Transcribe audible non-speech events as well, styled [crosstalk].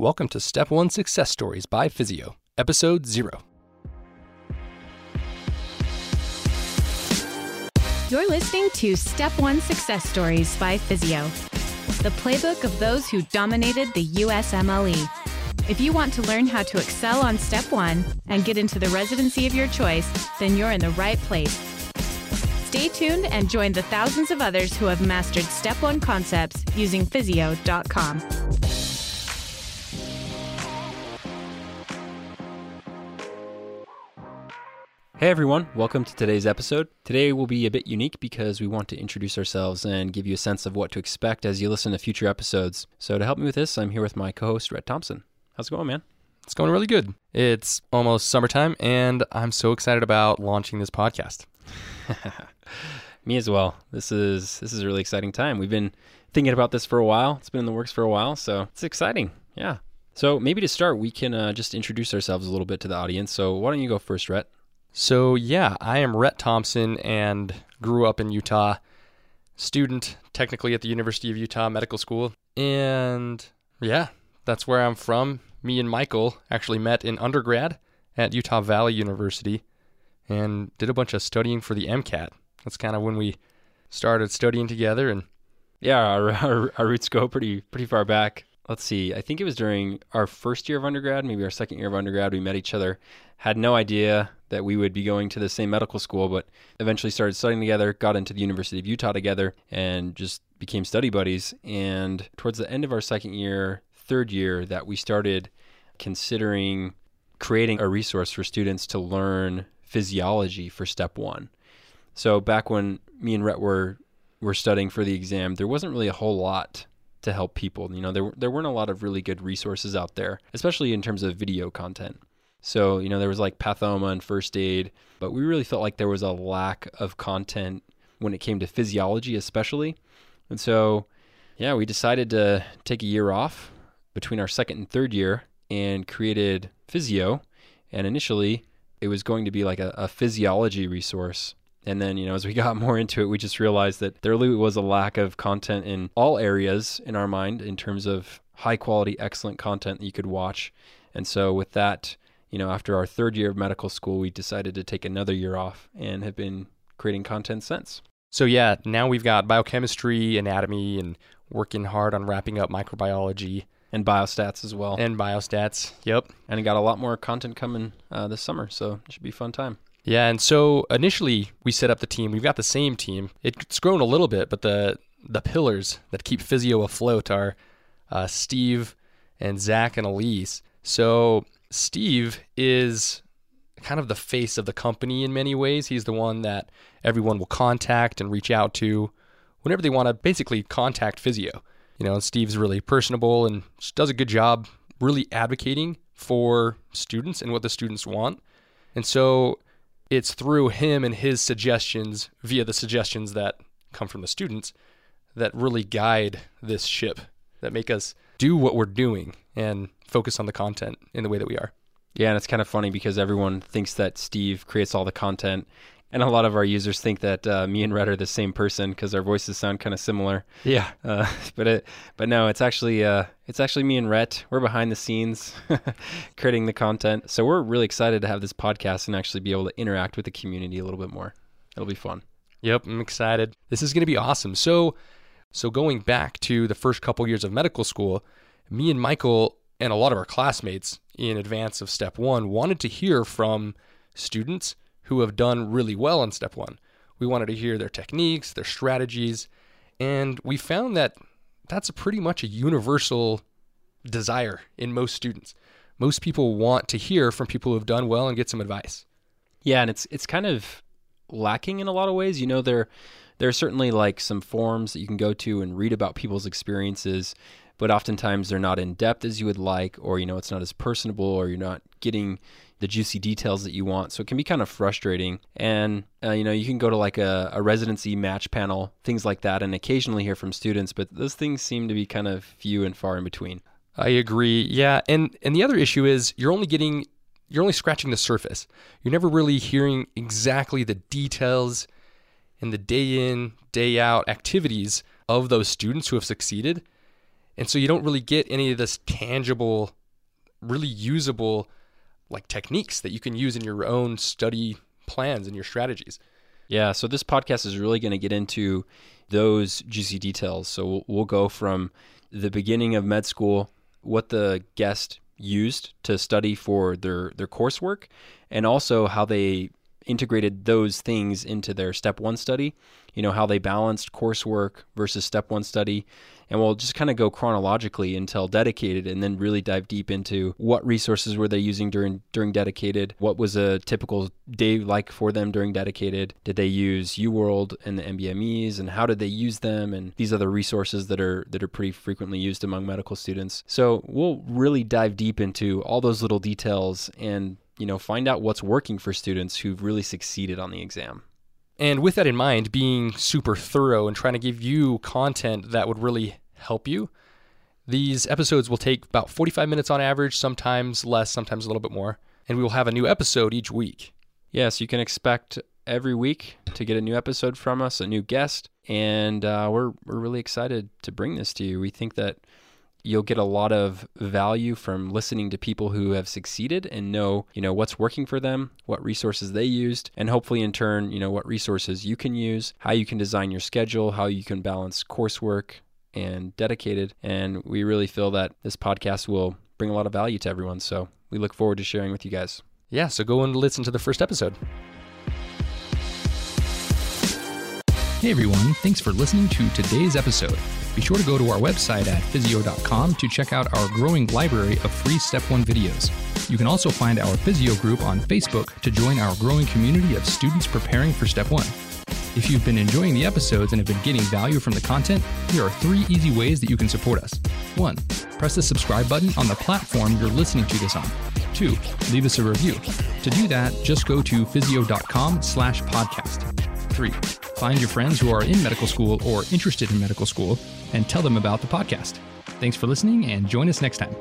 Welcome to Step 1 Success Stories by Physeo, Episode 0. You're listening to Step 1 Success Stories by Physeo, the playbook of those who dominated the USMLE. If you want to learn how to excel on Step 1 and get into the residency of your choice, then you're in the right place. Stay tuned and join the thousands of others who have mastered Step 1 concepts using physeo.com. Hey everyone, welcome to today's episode. Today will be a bit unique because we want to introduce ourselves and give you a sense of what to expect as you listen to future episodes. So, to help me with this, I'm here with my co host, Rhett Thompson. How's it going, man? It's going really good. It's almost summertime, and I'm so excited about launching this podcast. [laughs] me as well. This is this is a really exciting time. We've been thinking about this for a while. It's been in the works for a while, so it's exciting. Yeah. So maybe to start, we can uh, just introduce ourselves a little bit to the audience. So why don't you go first, Rhett? So, yeah, I am Rhett Thompson and grew up in Utah, student technically at the University of Utah Medical School. And yeah, that's where I'm from. Me and Michael actually met in undergrad at Utah Valley University and did a bunch of studying for the MCAT. That's kind of when we started studying together and yeah, our, [laughs] our, our roots go pretty pretty far back let's see, I think it was during our first year of undergrad, maybe our second year of undergrad, we met each other. Had no idea that we would be going to the same medical school, but eventually started studying together, got into the University of Utah together, and just became study buddies. And towards the end of our second year, third year, that we started considering creating a resource for students to learn physiology for step one. So back when me and Rhett were were studying for the exam, there wasn't really a whole lot to help people. You know, there there weren't a lot of really good resources out there, especially in terms of video content. So, you know, there was like Pathoma and first aid, but we really felt like there was a lack of content when it came to physiology especially. And so, yeah, we decided to take a year off between our second and third year and created Physeo. And initially, it was going to be like a, a physiology resource and then, you know, as we [laughs] got more into it, we just realized that there really was a lack of content in all areas in our mind in terms of high quality, excellent content that you could watch. And so, with that, you know, after our third year of medical school, we decided to take another year off and have been creating content since. So, yeah, now we've got biochemistry, anatomy, and working hard on wrapping up microbiology. And biostats as well. And biostats, yep. And got a lot more content coming uh, this summer, so it should be a fun time. Yeah, and so initially we set up the team. We've got the same team. It's grown a little bit, but the the pillars that keep physeo afloat are uh, Steve and Zach and Elise. So Steve is kind of the face of the company in many ways. He's the one that everyone will contact and reach out to whenever they want to basically contact physeo. You know, Steve's really personable and does a good job really advocating for students and what the students want. And so it's through him and his suggestions via the suggestions that come from the students that really guide this ship that make us do what we're doing and focus on the content in the way that we are. Yeah, and it's kind of funny because everyone thinks that Steve creates all the content and a lot of our users think that uh, me and Rhett are the same person because our voices sound kind of similar. Yeah. Uh, [laughs] but it, but no, it's actually uh, it's actually me and Rhett. We're behind the scenes, [laughs] creating the content. So we're really excited to have this podcast and actually be able to interact with the community a little bit more. It'll be fun. Yep, I'm excited. This is going to be awesome. So, so going back to the first couple years of medical school, me and Michael and a lot of our classmates in advance of step one wanted to hear from students who have done really well on step one. We wanted to hear their techniques, their strategies, and we found that that's pretty much a universal desire in most students. Most people want to hear from people who have done well and get some advice. Yeah, and it's it's kind of lacking in a lot of ways. You know, there there are certainly like some forums that you can go to and read about people's experiences, but oftentimes they're not in depth as you would like, or you know, it's not as personable, or you're not getting the juicy details that you want. So it can be kind of frustrating. And, uh, you know, you can go to like a, a residency match panel, things like that, and occasionally hear from students, but those things seem to be kind of few and far in between. I agree. Yeah. And, and the other issue is you're only getting, you're only scratching the surface. You're never really hearing exactly the details and the day in, day out activities of those students who have succeeded. And so you don't really get any of this tangible, really usable like techniques that you can use in your own study plans and your strategies. Yeah, so this podcast is really going to get into those juicy details. So we'll, we'll go from the beginning of med school, what the guest used to study for their their coursework, and also how they integrated those things into their step one study. You know how they balanced coursework versus step one study, and we'll just kind of go chronologically until dedicated and then really dive deep into what resources were they using during during dedicated? What was a typical day like for them during dedicated? Did they use uworld and the NBMEs and how did they use them? And these other resources that are that are pretty frequently used among medical students. So we'll really dive deep into all those little details and you know find out what's working for students who've really succeeded on the exam and with that in mind, being super thorough and trying to give you content that would really help you, these episodes will take about 45 minutes on average, sometimes less, sometimes a little bit more. And we will have a new episode each week. Yes, you can expect every week to get a new episode from us, a new guest. And uh, we're, we're really excited to bring this to you. We think that you'll get a lot of value from listening to people who have succeeded and know, you know, what's working for them, what resources they used, and hopefully in turn, you know, what resources you can use, how you can design your schedule, how you can balance coursework and dedicated. And we really feel that this podcast will bring a lot of value to everyone. So we look forward to sharing with you guys. Yeah, so go and listen to the first episode. Hey everyone, thanks for listening to today's episode. Be sure to go to our website at physeo.com to check out our growing library of free Step 1 videos. You can also find our physeo group on Facebook to join our growing community of students preparing for Step 1. If you've been enjoying the episodes and have been getting value from the content, here are three easy ways that you can support us. 1. Press the subscribe button on the platform you're listening to this on. 2. Leave us a review. To do that, just go to physeo.com slash podcast. 3. Find your friends who are in medical school or interested in medical school and tell them about the podcast. Thanks for listening and join us next time.